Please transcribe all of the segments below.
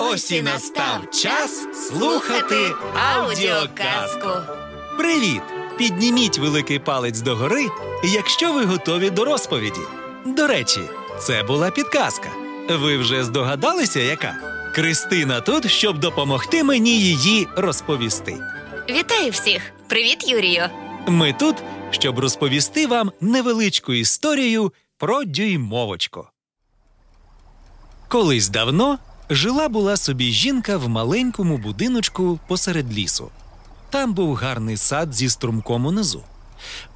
Ось і настав час слухати аудіоказку. Привіт! Підніміть великий палець догори, якщо ви готові до розповіді. До речі, це була підказка. Ви вже здогадалися, яка? Кристина тут, щоб допомогти мені її розповісти. Вітаю всіх! Привіт, Юрію! Ми тут, щоб розповісти вам невеличку історію про дюймовочку. Колись давно жила була собі жінка в маленькому будиночку посеред лісу. Там був гарний сад зі струмком унизу.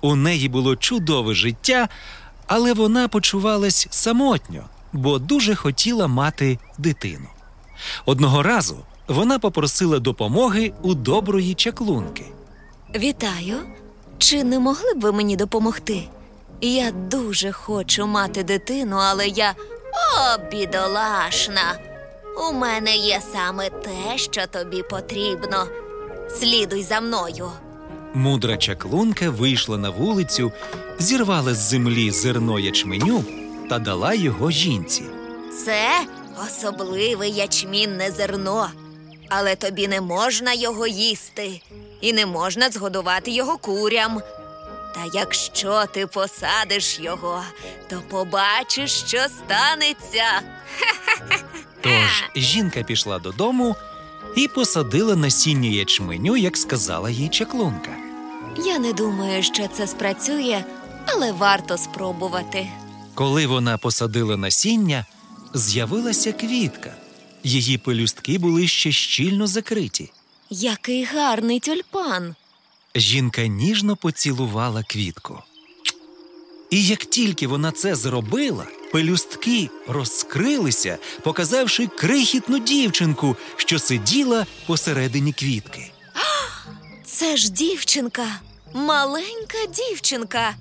У неї було чудове життя, але вона почувалась самотньо, бо дуже хотіла мати дитину. Одного разу вона попросила допомоги у доброї чаклунки. Вітаю! Чи не могли б ви мені допомогти? Я дуже хочу мати дитину, але я. О, бідолашна! У мене є саме те, що тобі потрібно. Слідуй за мною. Мудра чаклунка вийшла на вулицю, зірвала з землі зерно ячменю та дала його жінці. Це особливе ячмінне зерно, але тобі не можна його їсти і не можна згодувати його курям. Та якщо ти посадиш його, то побачиш, що станеться. Тож жінка пішла додому і посадила насіння ячменю, як сказала їй чаклунка. Я не думаю, що це спрацює, але варто спробувати. Коли вона посадила насіння, з'явилася квітка. Її пелюстки були ще щільно закриті. Який гарний тюльпан. Жінка ніжно поцілувала квітку. І як тільки вона це зробила, пелюстки розкрилися, показавши крихітну дівчинку, що сиділа посередині квітки. Це ж дівчинка, маленька дівчинка,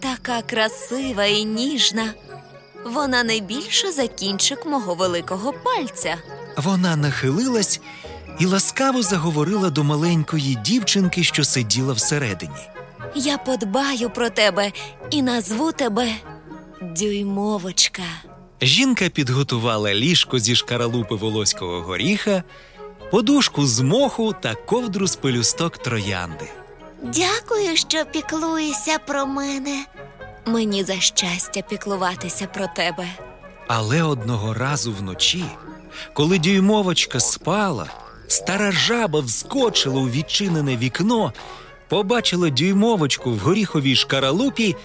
така красива і ніжна. Вона не більше за кінчик мого великого пальця. Вона нахилилась і ласкаво заговорила до маленької дівчинки, що сиділа всередині. Я подбаю про тебе і назву тебе Дюймовочка. Жінка підготувала ліжко зі шкаралупи волоського горіха, подушку з моху та ковдру з пелюсток троянди. Дякую, що піклуєшся про мене. Мені за щастя піклуватися про тебе. Але одного разу вночі, коли дюймовочка спала, стара жаба вскочила у відчинене вікно, побачила дюймовочку в горіховій шкаралупі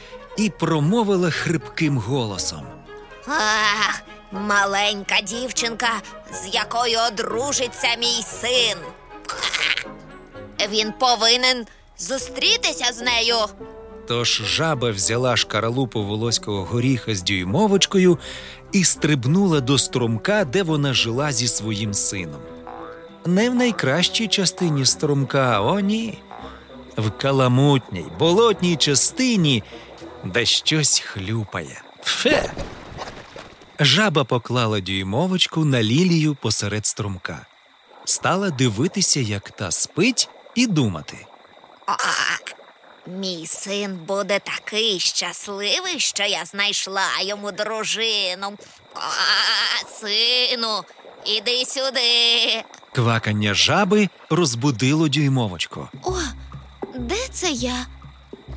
і промовила хрипким голосом. Ах, маленька дівчинка, з якою одружиться мій син. Він повинен зустрітися з нею. Тож жаба взяла шкаралупу волоського горіха з дюймовочкою і стрибнула до струмка, де вона жила зі своїм сином. Не в найкращій частині струмка, о ні. В каламутній, болотній частині, де щось хлюпає. Фе. Жаба поклала дюймовочку на лілію посеред струмка. Стала дивитися, як та спить, і думати. Мій син буде такий щасливий, що я знайшла йому дружину. А, сину, іди сюди. Квакання жаби розбудило дюймовочку. О, де це я?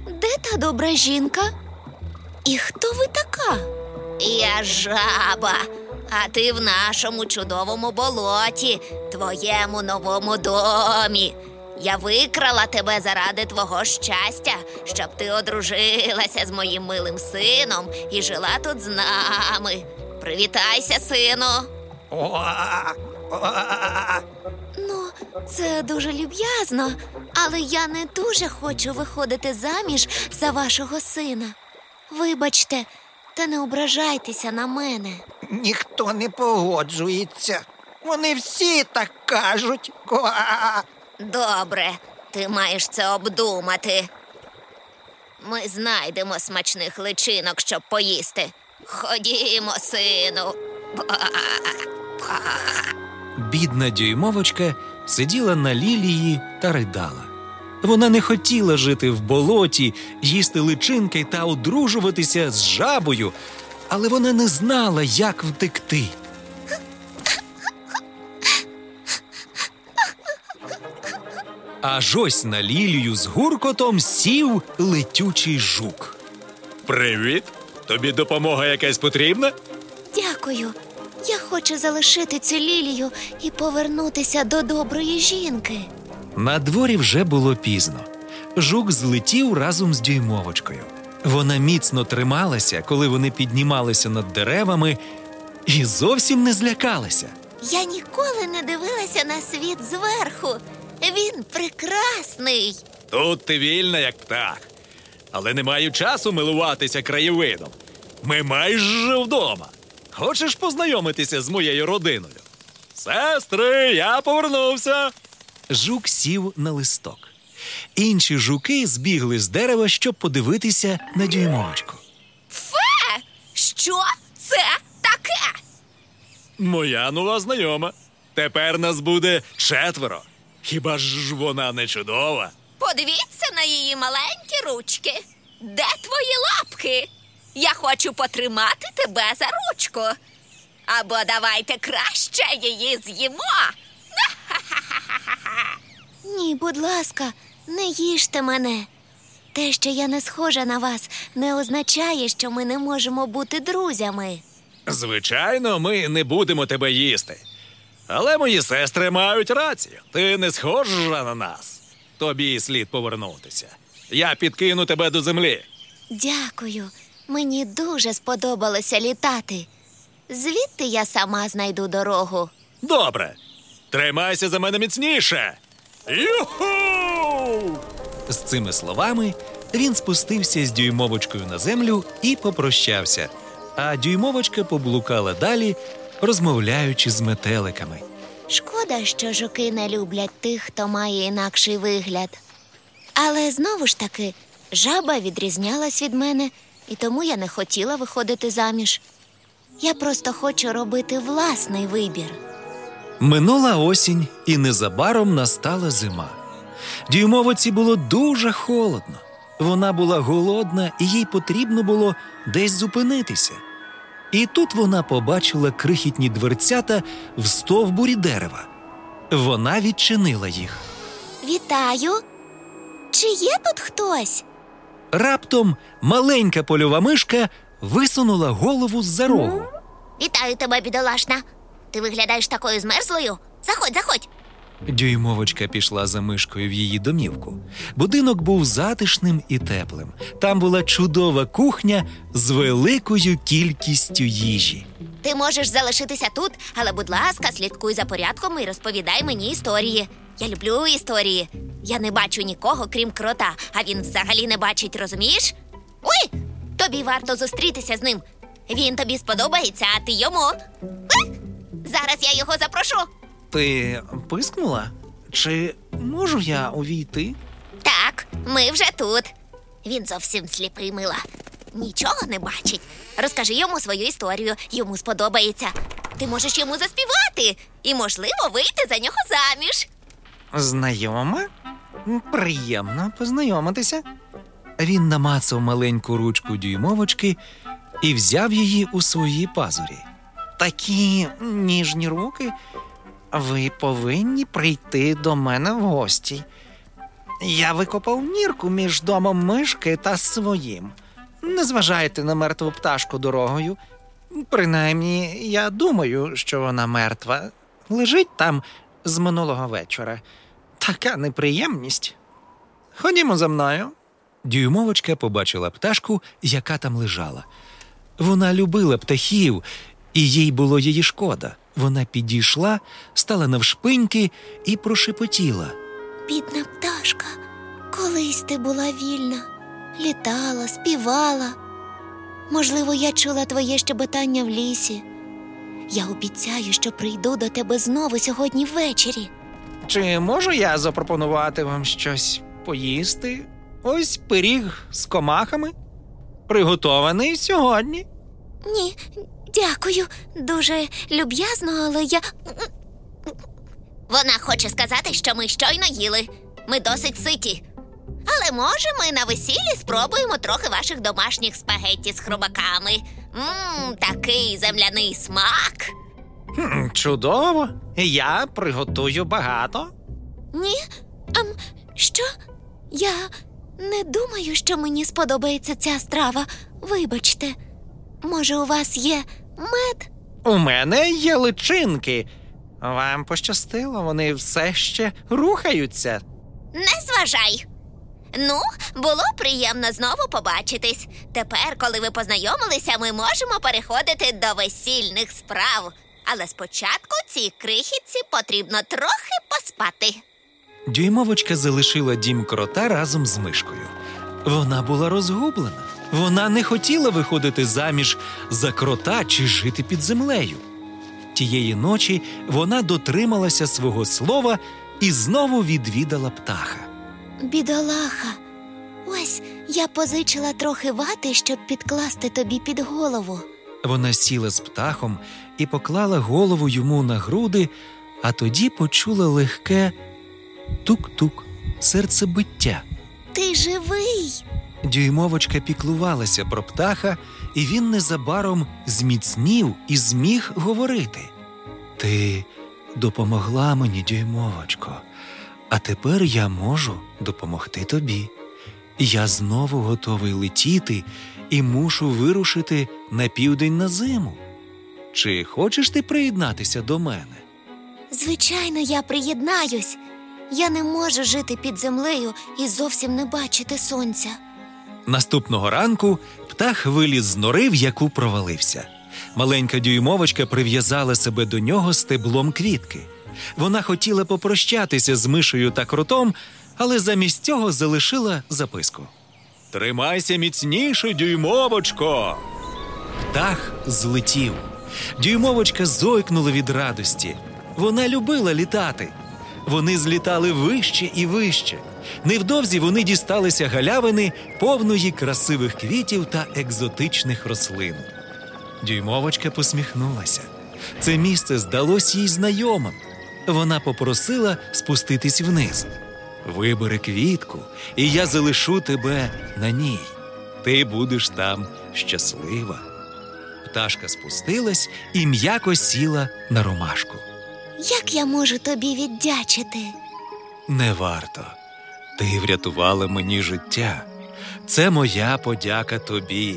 Де та добра жінка? І хто ви така? Я жаба, а ти в нашому чудовому болоті, твоєму новому домі. Я викрала тебе заради твого щастя, щоб ти одружилася з моїм милим сином і жила тут з нами. Привітайся, сину. Це дуже люб'язно, але я не дуже хочу виходити заміж за вашого сина. Вибачте, та не ображайтеся на мене. Ніхто не погоджується. Вони всі так кажуть. Га! Добре, ти маєш це обдумати. Ми знайдемо смачних личинок, щоб поїсти. Ходімо, сину. Бідна дюймовочка сиділа на лілії та ридала. Вона не хотіла жити в болоті, їсти личинки та одружуватися з жабою, але вона не знала, як втекти. Аж ось на лілію з гуркотом сів летючий жук. Привіт! Тобі допомога якась потрібна? Дякую. Я хочу залишити цю лілію і повернутися до доброї жінки. На дворі вже було пізно. Жук злетів разом з дюймовочкою. Вона міцно трималася, коли вони піднімалися над деревами, і зовсім не злякалася. Я ніколи не дивилася на світ зверху. Він прекрасний. Тут ти вільна, як птах, але не маю часу милуватися краєвидом. Ми майже вдома. Хочеш познайомитися з моєю родиною? Сестри, я повернувся. Жук сів на листок. Інші жуки збігли з дерева, щоб подивитися на дюймовочку. Фе! Що це таке? Моя нова знайома. Тепер нас буде четверо. Хіба ж вона не чудова? Подивіться на її маленькі ручки. Де твої лапки? Я хочу потримати тебе за ручку. Або давайте краще її з'їмо. Ні, будь ласка, не їжте мене. Те, що я не схожа на вас, не означає, що ми не можемо бути друзями. Звичайно, ми не будемо тебе їсти. Але мої сестри мають рацію. Ти не схожа на нас. Тобі слід повернутися. Я підкину тебе до землі. Дякую. Мені дуже сподобалося літати. Звідти я сама знайду дорогу. Добре. Тримайся за мене міцніше. Юху! З цими словами він спустився з дюймовочкою на землю і попрощався. А дюймовочка поблукала далі, розмовляючи з метеликами. Шкода, що жуки не люблять тих, хто має інакший вигляд. Але знову ж таки, жаба відрізнялась від мене, і тому я не хотіла виходити заміж. Я просто хочу робити власний вибір. Минула осінь, і незабаром настала зима. Дюймовиці було дуже холодно. Вона була голодна, і їй потрібно було десь зупинитися. І тут вона побачила крихітні дверцята в стовбурі дерева. Вона відчинила їх. Вітаю! Чи є тут хтось? Раптом маленька польова мишка висунула голову з-за рогу. Вітаю тебе, бідолашна. Ти виглядаєш такою змерзлою. Заходь, заходь. Дюймовочка пішла за мишкою в її домівку. Будинок був затишним і теплим. Там була чудова кухня з великою кількістю їжі. Ти можеш залишитися тут, але, будь ласка, слідкуй за порядком і розповідай мені історії. Я люблю історії. Я не бачу нікого, крім крота, а він взагалі не бачить, розумієш? Ой! Тобі варто зустрітися з ним. Він тобі сподобається, а ти йому. Е? Зараз я його запрошу. Ти пискнула? Чи можу я увійти? Так, ми вже тут. Він зовсім сліпий, мила. Нічого не бачить. Розкажи йому свою історію, йому сподобається. Ти можеш йому заспівати і, можливо, вийти за нього заміж. Знайома? Приємно познайомитися. Він намацав маленьку ручку дюймовочки і взяв її у свої пазурі. Такі ніжні руки. Ви повинні прийти до мене в гості. Я викопав нірку між домом мишки та своїм. Не зважайте на мертву пташку дорогою. Принаймні, я думаю, що вона мертва. Лежить там з минулого вечора. Така неприємність. Ходімо за мною. Дюймовочка побачила пташку, яка там лежала. Вона любила птахів, і їй було її шкода. Вона підійшла, стала навшпиньки і прошепотіла. Бідна пташка, колись ти була вільна, літала, співала. Можливо, я чула твоє щебетання в лісі. Я обіцяю, що прийду до тебе знову сьогодні ввечері. Чи можу я запропонувати вам щось поїсти? Ось пиріг з комахами. Приготований сьогодні. Ні, дякую, дуже люб'язно, але я. Вона хоче сказати, що ми щойно їли. Ми досить ситі. Але може ми на весіллі спробуємо трохи ваших домашніх спагетті з хробаками. Мм, такий земляний смак. Хм, чудово. Я приготую багато. Ні, Ам, що? Я не думаю, що мені сподобається ця страва. Вибачте, може, у вас є мед? У мене є личинки. Вам пощастило, вони все ще рухаються. Не зважай. Ну, було приємно знову побачитись. Тепер, коли ви познайомилися, ми можемо переходити до весільних справ. Але спочатку цій крихітці потрібно трохи поспати. Дюймовочка залишила дім крота разом з мишкою. Вона була розгублена. Вона не хотіла виходити заміж за крота чи жити під землею. Тієї ночі вона дотрималася свого слова і знову відвідала птаха. Бідолаха, ось я позичила трохи вати, щоб підкласти тобі під голову. Вона сіла з птахом і поклала голову йому на груди, а тоді почула легке тук-тук серцебиття. Ти живий. Дюймовочка піклувалася про птаха, і він незабаром зміцнів і зміг говорити. Ти допомогла мені, дюймовочко, а тепер я можу допомогти тобі. Я знову готовий летіти і мушу вирушити на південь на зиму. Чи хочеш ти приєднатися до мене? Звичайно, я приєднаюсь. Я не можу жити під землею і зовсім не бачити сонця. Наступного ранку птах виліз з нори, в яку провалився. Маленька дюймовочка прив'язала себе до нього стеблом квітки. Вона хотіла попрощатися з мишею та кротом, але замість цього залишила записку. Тримайся міцніше, дюймовочко. Птах злетів. Дюймовочка зойкнула від радості. Вона любила літати. Вони злітали вище і вище. Невдовзі вони дісталися галявини, повної красивих квітів та екзотичних рослин. Дюймовочка посміхнулася. Це місце здалось їй знайомим. Вона попросила спуститись вниз. Вибери квітку, і я залишу тебе на ній. Ти будеш там щаслива. Пташка спустилась і м'яко сіла на ромашку. Як я можу тобі віддячити? Не варто. Ти врятувала мені життя. Це моя подяка тобі.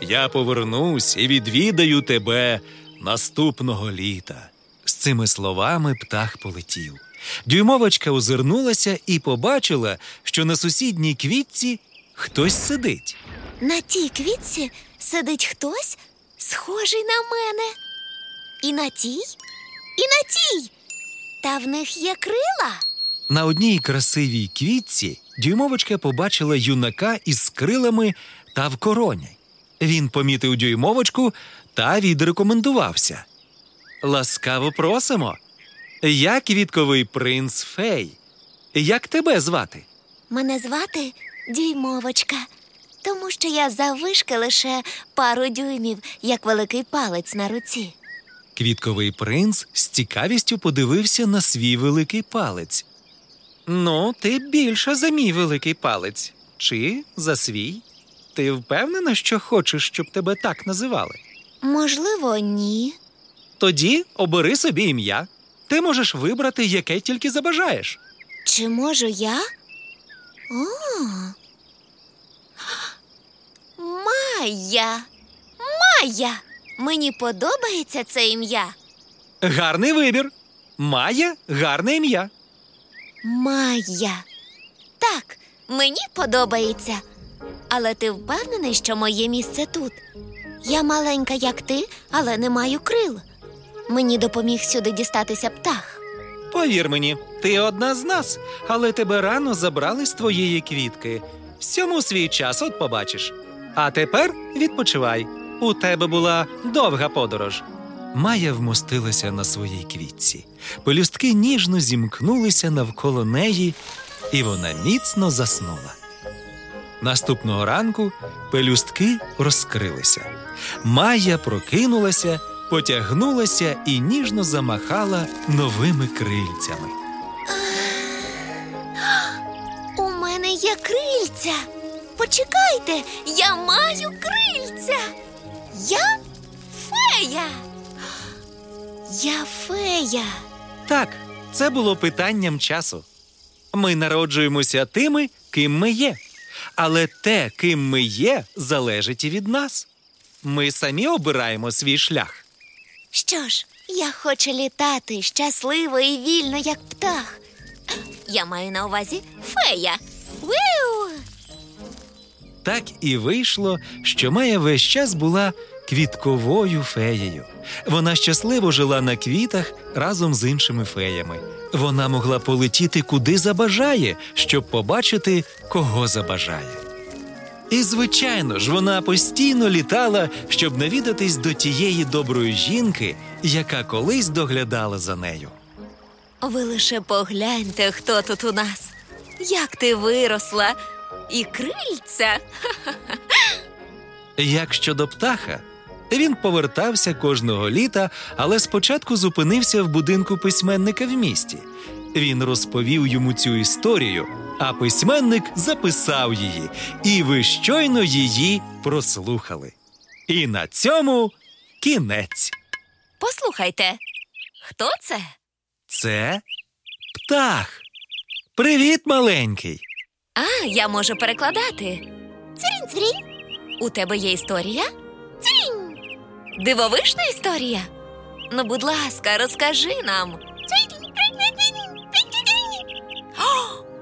Я повернусь і відвідаю тебе наступного літа. З цими словами птах полетів. Дюймовочка озирнулася і побачила, що на сусідній квітці хтось сидить. На тій квітці сидить хтось, схожий на мене. І на тій, і на тій. Та в них є крила. На одній красивій квітці дюймовочка побачила юнака із крилами та в короні. Він помітив дюймовочку та відрекомендувався. Ласкаво просимо. Я квітковий принц Фей. Як тебе звати? Мене звати Дюймовочка, тому що я заввишки лише пару дюймів, як великий палець на руці. Квітковий принц з цікавістю подивився на свій великий палець. Ну, ти більше за мій великий палець. Чи за свій? Ти впевнена, що хочеш, щоб тебе так називали? Можливо, ні. Тоді обери собі ім'я. Ти можеш вибрати, яке тільки забажаєш. Чи можу я? О. Майя. Майя. Мені подобається це ім'я. Гарний вибір. Має гарне ім'я. Майя. Так, мені подобається. Але ти впевнений, що моє місце тут? Я маленька, як ти, але не маю крил. Мені допоміг сюди дістатися птах. Повір мені, ти одна з нас, але тебе рано забрали з твоєї квітки. Всьому свій час, от побачиш. А тепер відпочивай. У тебе була довга подорож. Майя вмостилася на своїй квітці. Пелюстки ніжно зімкнулися навколо неї, і вона міцно заснула. Наступного ранку пелюстки розкрилися. Майя прокинулася, потягнулася і ніжно замахала новими крильцями. У мене є крильця. Почекайте, я маю крильця. Я фея. Я фея. Так, це було питанням часу. Ми народжуємося тими, ким ми є. Але те, ким ми є, залежить і від нас. Ми самі обираємо свій шлях. Що ж, я хочу літати щасливо і вільно, як птах. Я маю на увазі фея. Виу! Так і вийшло, що Майя весь час була квітковою феєю. Вона щасливо жила на квітах разом з іншими феями. Вона могла полетіти куди забажає, щоб побачити, кого забажає. І, звичайно ж, вона постійно літала, щоб навідатись до тієї доброї жінки, яка колись доглядала за нею. Ви лише погляньте, хто тут у нас. Як ти виросла, і крильця. Як щодо птаха, він повертався кожного літа, але спочатку зупинився в будинку письменника в місті. Він розповів йому цю історію, а письменник записав її, і ви щойно її прослухали. І на цьому кінець. Послухайте, хто це? Це птах. Привіт, маленький. А, я можу перекладати. Цвірінь, цвірінь. У тебе є історія? Цвірінь. Дивовижна історія. Ну, будь ласка, розкажи нам.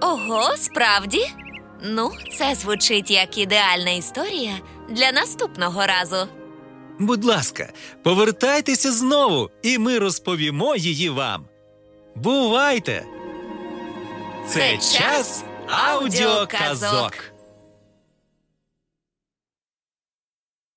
Ого, справді? Ну, це звучить як ідеальна історія для наступного разу. Будь ласка, повертайтеся знову, і ми розповімо її вам. Бувайте! Це час аудіоказок.